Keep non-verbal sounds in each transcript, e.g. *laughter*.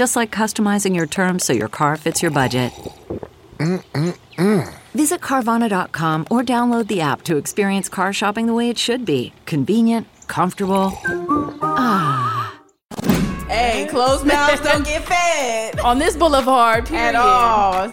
Just like customizing your terms so your car fits your budget. Mm-mm-mm. Visit Carvana.com or download the app to experience car shopping the way it should be. Convenient, comfortable. Ah. Hey, closed mouths don't get fed *laughs* on this boulevard, period. At all.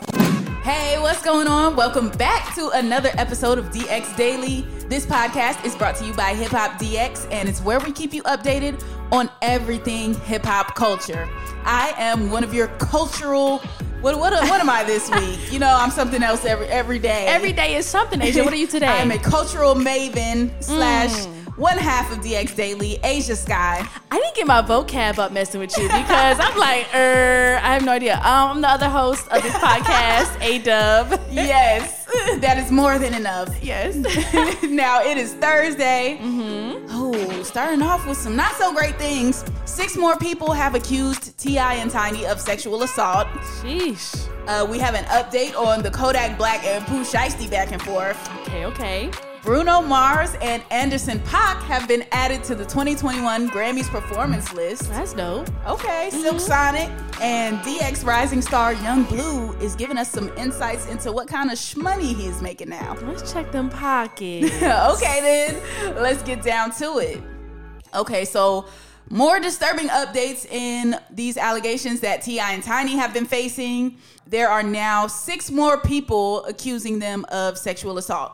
Hey, what's going on? Welcome back to another episode of DX Daily. This podcast is brought to you by Hip Hop DX, and it's where we keep you updated on everything hip hop culture. I am one of your cultural. What what what am I this *laughs* week? You know, I'm something else every every day. Every day is something. Ashia, what are you *laughs* today? I'm a cultural maven slash. Mm one half of DX Daily, Ashia Skye. I didn't get my vocab up messing with you because I'm like, er, I have no idea. Um, I'm the other host of this podcast, *laughs* A Dub. Yes, that is more than enough. Yes. *laughs* now it is Thursday. Mm-hmm. Oh, starting off with some not so great things. Six more people have accused T.I. and Tiny of sexual assault. Sheesh. Uh, we have an update on the Kodak Black and Pooh Shiesty back and forth. Okay, okay. Bruno Mars and Anderson .Paak have been added to the 2021 Grammys performance list. That's dope. Okay, mm-hmm. Silk Sonic and DX rising star Yung Bleu is giving us some insights into what kind of shmoney he's making now. Let's check them pockets. *laughs* okay, then let's get down to it. Okay, so more disturbing updates in these allegations that T.I. and Tiny have been facing. There are now six more people accusing them of sexual assault.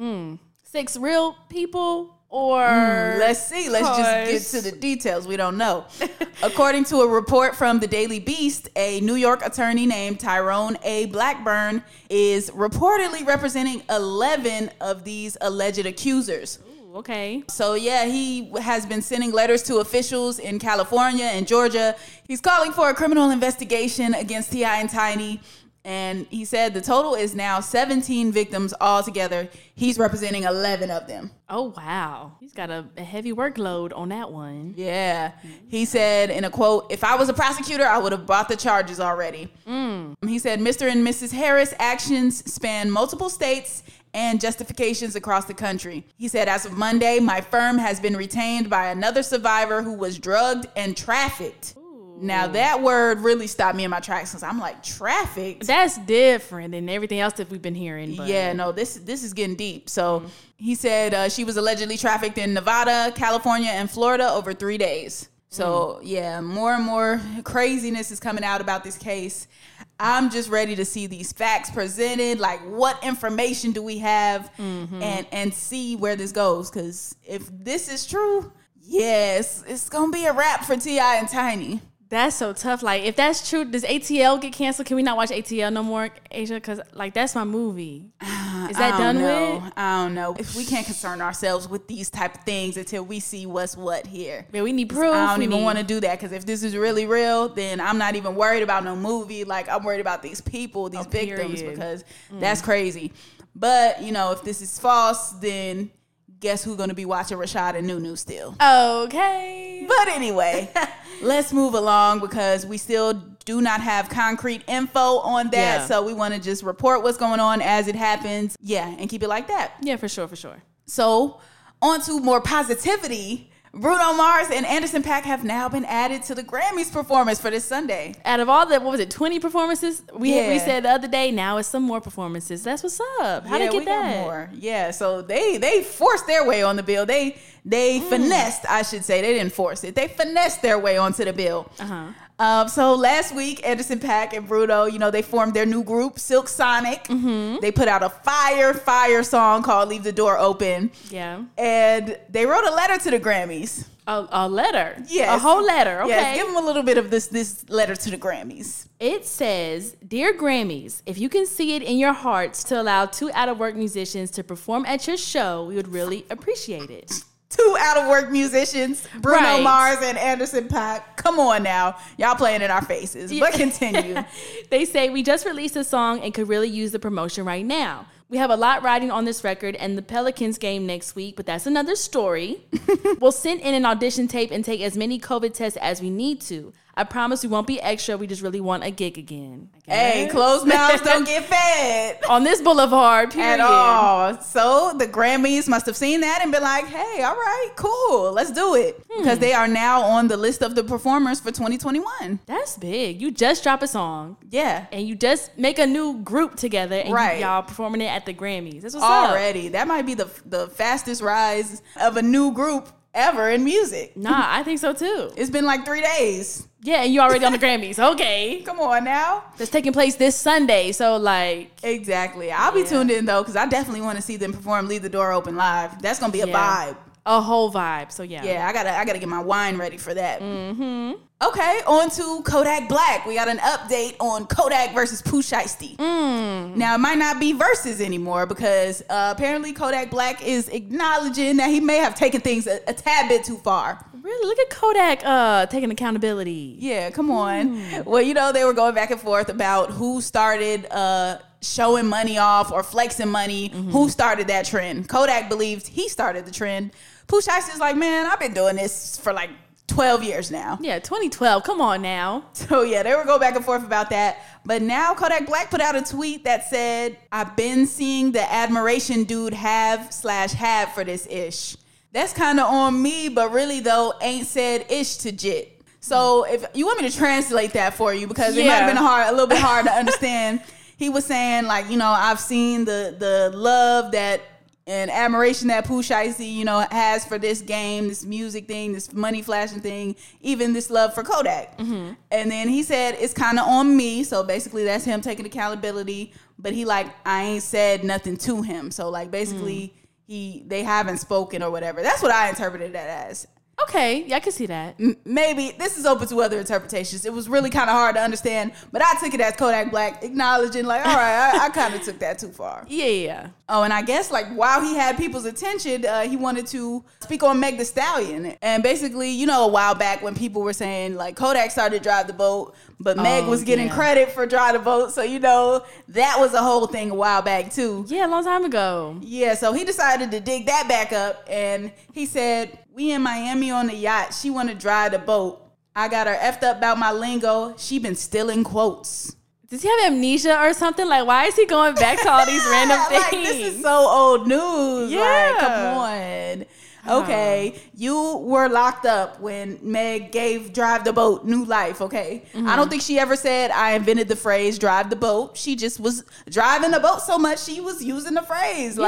Mm six real people or mm, let's see. Let's just get to the details. We don't know. *laughs* According to a report from the daily beast a new york attorney named tyrone a. Blackburn is reportedly representing 11 of these alleged accusers. Ooh, okay. So yeah he has been sending letters to officials in california and georgia. He's calling for a criminal investigation against T.I. and tiny and he said the total is now 17 victims altogether. He's representing 11 of them. Oh, wow. He's got a, a heavy workload on that one. Yeah. He said in a quote, If I was a prosecutor, I would have brought the charges already. Mm. He said, Mr. and Mrs. Harris' actions span multiple states and justifications across the country. He said, As of Monday, my firm has been retained by another survivor who was drugged and trafficked. Ooh. Now that word really stopped me in my tracks because I'm like traffic. That's different than everything else that we've been hearing. But. Yeah, no, this this is getting deep. So mm-hmm. he said uh, she was allegedly trafficked in Nevada, California, and Florida over three days. So mm. yeah, more and more craziness is coming out about this case. I'm just ready to see these facts presented. Like, what information do we have, mm-hmm. and and see where this goes? Because if this is true, yes, it's gonna be a wrap for T.I. and Tiny. That's so tough. Like, if that's true, does ATL get canceled? Can we not watch ATL no more, Ashia? Because like that's my movie. *sighs* Is that done know. with? I don't know. If we can't concern ourselves with these type of things until we see what's what here. Yeah, we need proof. I don't we even want to do that because if this is really real, then I'm not even worried about no movie. Like I'm worried about these people, these oh, victims, because mm. that's crazy. But you know, if this is false, then guess who's going to be watching Rashad and Nunu still? Okay. But anyway, *laughs* let's move along because we still do not have concrete info on that. Yeah. So we want to just report what's going on as it happens. Yeah, and keep it like that. Yeah, for sure, for sure. So, on to more positivity. Bruno Mars and Anderson .Paak have now been added to the Grammys performance for this Sunday. Out of all the what was it, twenty performances? We yeah. we said the other day. Now it's some more performances. That's what's up. How yeah, they get that? more. Yeah, so they they forced their way on the bill. They they mm. finessed, I should say. They didn't force it. They finessed their way onto the bill. Uh-huh. Um, so last week, Anderson .Paak and Bruno, you know, they formed their new group, Silk Sonic. Mm-hmm. They put out a fire, fire song called "Leave the Door Open," Yeah. and they wrote a letter to the Grammys. A, a letter. Yes. A whole letter. Okay. Yes, give them a little bit of this this letter to the Grammys. It says, Dear Grammys, if you can see it in your hearts to allow two out of work musicians to perform at your show, we would really appreciate it. Two out of work musicians, Bruno Right. Mars and Anderson .Paak. Come on now, y'all playing in our faces. But continue. *laughs* they say we just released a song and could really use the promotion right now. We have a lot riding on this record and the Pelicans game next week, but that's another story. *laughs* we'll send in an audition tape and take as many COVID tests as we need to. I promise we won't be extra. We just really want a gig again. hey, closed *laughs* mouths don't get fed. On this boulevard, period. at all. So the Grammys must have seen that and been like, "Hey, all right, cool, let's do it," Hmm. because they are now on the list of the performers for 2021. That's big. You just drop a song Yeah, and you just make a new group together and you- Right. y'all performing it at the Grammys. That's what's up. already that might be the the fastest rise of a new group ever in music. Nah, I think so too. It's been like three days. Yeah, and you already on the Grammys. Okay. Come on now. That's taking place this Sunday. So like Exactly. I'll be tuned in though, because I definitely want to see them perform "Leave the Door Open" live. That's gonna be a Yeah. vibe. A whole vibe. So yeah. Yeah, I gotta I gotta get my wine ready for that. Mm-hmm. Okay, on to Kodak Black. We got an update on Kodak versus Pooh Shiesty. Now it might not be verses anymore because uh, apparently Kodak Black is acknowledging that he may have taken things a, a tad bit too far. Really? Look at Kodak uh taking accountability. Yeah, come on. Well, you know, they were going back and forth about who started uh, showing money off or flexing money. Who started that trend? Kodak believes he started the trend. Pooh is like, man, I've been doing this for like 12 years now. Yeah, 2012. Come on now. *laughs* So yeah, they were going back and forth about that. But now Kodak Black put out a tweet that said, "I've been seeing the admiration dude have slash have for this ish. That's kind of on me, but really though, ain't said ish to jit. So if you want me to translate that for you, because it might have been hard, a little bit hard to *laughs* understand. He was saying like, you know, I've seen the the love that and admiration that Pooh Shiesty, you know, has for this game, this music thing, this money flashing thing, even this love for Kodak. Mm-hmm. And then he said it's kind of on me, so basically that's him taking accountability. But he like I ain't said nothing to him, so like basically mm. he they haven't spoken or whatever. That's what I interpreted that as. Okay, yeah, I can see that. M- Maybe this is open to other interpretations. It was really kind of hard to understand, but I took it as Kodak Black acknowledging, like, all right, I, I kind of took that too far. *laughs* Yeah, yeah. Oh, and I guess like while he had people's attention, uh, he wanted to speak on Meg The Stallion, and basically, you know, a while back when people were saying like Kodak started to Drive the Boat, but Meg Oh, was getting yeah. credit for Drive the Boat, so you know that was a whole thing a while back too. Yeah, a long time ago. Yeah, so he decided to dig that back up, and he said, "We in Miami on the yacht. She want to drive the boat. I got her effed up about my lingo. She been stealing quotes." Does he have amnesia or something? Like, why is he going back to all these *laughs* random like, things? this is so old news. Like, Yeah. come on. Okay, you were locked up when Meg gave Drive the Boat new life, okay? Mm-hmm. I don't think she ever said I invented the phrase drive the boat. She just was driving the boat so much she was using the phrase. Yeah.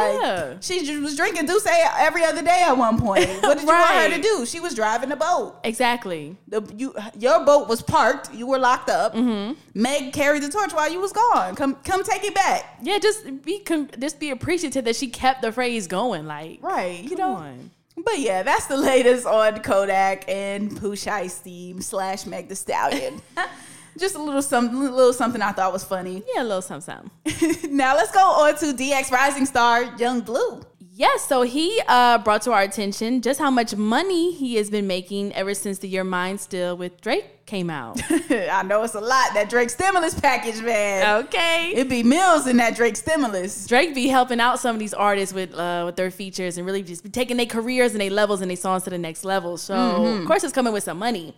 Like she just was drinking D'ussé every other day at one point. *laughs* What did you want her to do? She was driving the boat. exactly. The, you, your boat was parked. You were locked up. Mm-hmm. Meg carried the torch while you was gone. Come, come take it back. Yeah, just be just be appreciative that she kept the phrase going. Like, Right. You know. on. But yeah, that's the latest on Kodak and Pooh Shiesty slash Meg the Stallion. *laughs* Just a little some little something I thought was funny. Yeah, a little something. something. *laughs* now let's go on to DX Rising star Yung Bleu. Yes, so he uh, brought to our attention just how much money he has been making ever since the You're Mines Still with Drake came out. *laughs* I know it's a lot that Drake stimulus package, man. okay. It'd be mills in that Drake stimulus. Drake be helping out some of these artists with uh, with their features and really just be taking their careers and their levels and their songs to the next level. So of course it's coming with some money.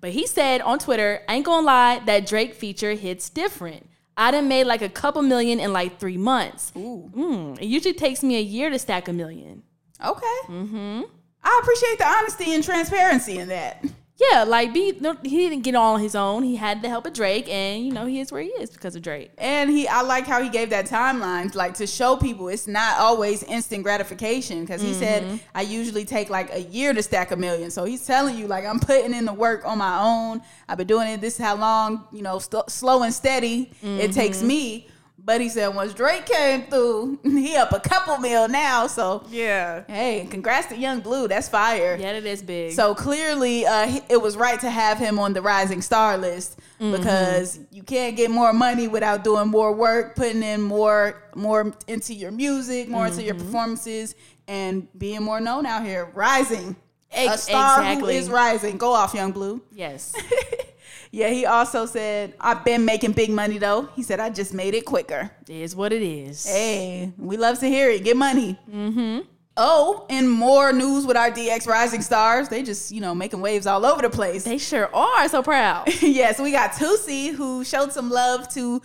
But he said on Twitter, ain't gonna lie, that Drake feature hits different. I done made like a couple million in like three months. Ooh. Mm, it usually takes me a year to stack a million. Okay. Mm-hmm. I appreciate the honesty and transparency in that. Yeah, like be no, he didn't get all on his own. He had the help of Drake, and you know he is where he is because of Drake. And he, I like how he gave that timeline, like to show people it's not always instant gratification. Because he said mm-hmm. I usually take like a year to stack a million. So he's telling you like I'm putting in the work on my own. I've been doing it. This is how long, you know, st- slow and steady it takes mm-hmm. me. But he said once Drake came through, *laughs* he up a couple mil now. So Yeah, hey, congrats to Yung Bleu. That's fire. yeah, that is big. So clearly, uh, it was right to have him on the rising star list because you can't get more money without doing more work, putting in more more into your music, more into your performances, and being more known out here. Rising, a star exactly. who is rising. Go off, Yung Bleu. yes, *laughs* Yeah, he also said, "I've been making big money though." He said, "I just made it quicker." it is what it is. Hey, we love to hear it. Get money. Mm-hmm. Oh, and more news with our DX Rising Stars. They just, you know, making waves all over the place. They sure are so proud. *laughs* yes, we got Toosii who showed some love to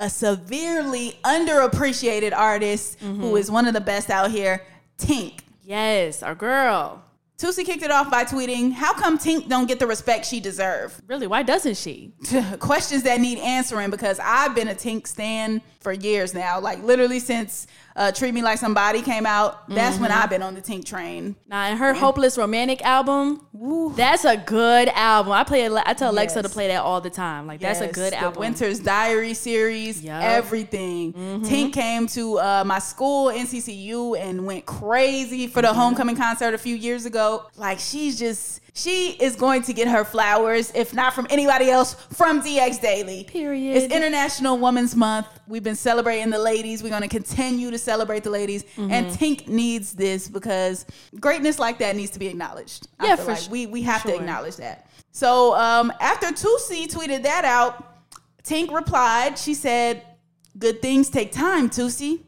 a severely underappreciated artist who is one of the best out here, Tink. yes, our girl. Toosii kicked it off by tweeting, "How come Tink don't get the respect she deserve?" *laughs* Really, why doesn't she? Questions that need answering because I've been a Tink stan for years now, like literally since uh, "Treat Me Like Somebody" came out. That's when I've been on the Tink train. Now, in her hopeless romantic album, that's a good album. I play. I tell Alexa Yes. to play that all the time. Like that's a Yes, good the album. Winter's Diary series, Yup. everything. Tink came to uh, my school, NCCU, and went crazy for the homecoming concert a few years ago. Like she's just, she is going to get her flowers, if not from anybody else, from DX Daily. Period. It's International Women's Month. We've been celebrating the ladies. We're going to continue to celebrate the ladies, Mm-hmm. and Tink needs this because greatness like that needs to be acknowledged. I Yeah, feel for like su- we we have to acknowledge that. So um, after Toosii tweeted that out, Tink replied. She said, "Good things take time, Toosii."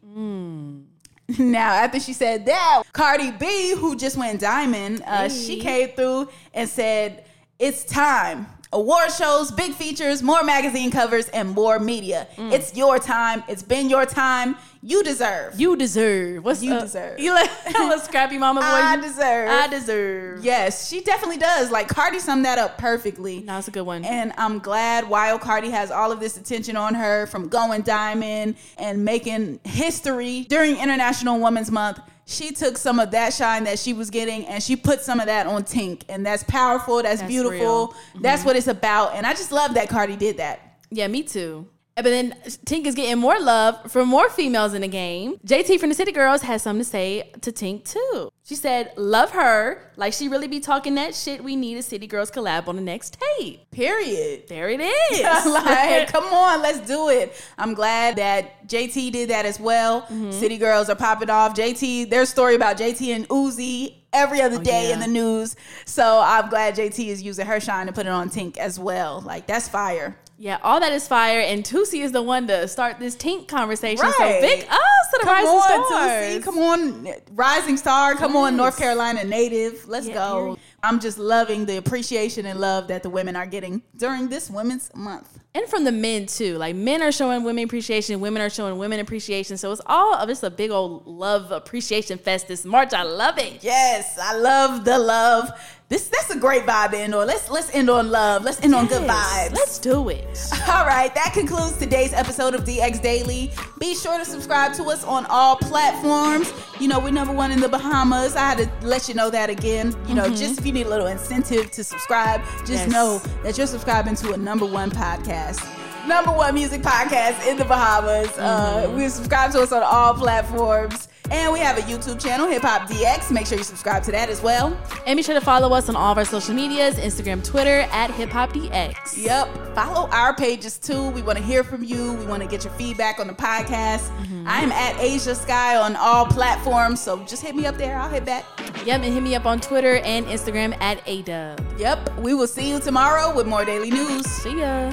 *laughs* Now, after she said that, Cardi B, who just went diamond, uh, she came through and said, "It's time." Award shows, big features, more magazine covers, and more media. It's your time. It's been your time. You deserve. you deserve. What's You uh, deserve. You like *laughs* a scrappy mama boy. I deserve. I deserve. Yes, she definitely does. Like Cardi summed that up perfectly. No, it's a good one. And I'm glad Wild Cardi has all of this attention on her from going diamond and making history during International Women's Month. She took some of that shine that she was getting and she put some of that on Tink. And that's powerful. That's, That's beautiful. Mm-hmm. That's what it's about. And I just love that Cardi did that. Yeah, me too. But then Tink is getting more love from more females in the game. JT from the City Girls has something to say to Tink too. She said, "Love her like she really be talking that shit. We need a City Girls collab on the next tape." Period. There it is. *laughs* like, *laughs* come on, let's do it. I'm glad that JT did that as well. Mm-hmm. City girls are popping off. JT, their story about JT and Uzi every other day Oh, yeah. in the news. So I'm glad JT is using her shine to put it on Tink as well. Like that's fire. Yeah, all that is fire, and Toosii is the one to start this Tink conversation. Right. So big ups to the Come rising on, stars. Toosii. Come on, rising star. Come on, North Carolina native. Let's Yeah, go. I'm just loving the appreciation and love that the women are getting during this Women's Month. and from the men too. Like men are showing women appreciation, women are showing women appreciation. So it's all of it's a big old love appreciation fest this March. I love it. Yes, I love the love. This that's a great vibe end on. Let's let's end on love. Let's end on good vibes. Let's do it. *laughs* All right, that concludes today's episode of DX Daily. Be sure to subscribe to us on all platforms. You know, we're number one in the Bahamas. I had to let you know that again. You know, just if you need a little incentive to subscribe, just Yes. know that you're subscribing to a number one podcast. Number one music podcast in the Bahamas. Uh, we subscribe to us on all platforms. And we have a YouTube channel, Hip Hop DX. Make sure you subscribe to that as well. And be sure to follow us on all of our social medias Instagram, Twitter at Hip Hop DX. Yep. Follow our pages too. We want to hear from you. We want to get your feedback on the podcast. Mm-hmm. I am at Ashia Skye on all platforms. So just hit me up there. I'll hit back. Yep, and hit me up on Twitter and Instagram at ADub. Yep. We will see you tomorrow with more daily news. See ya.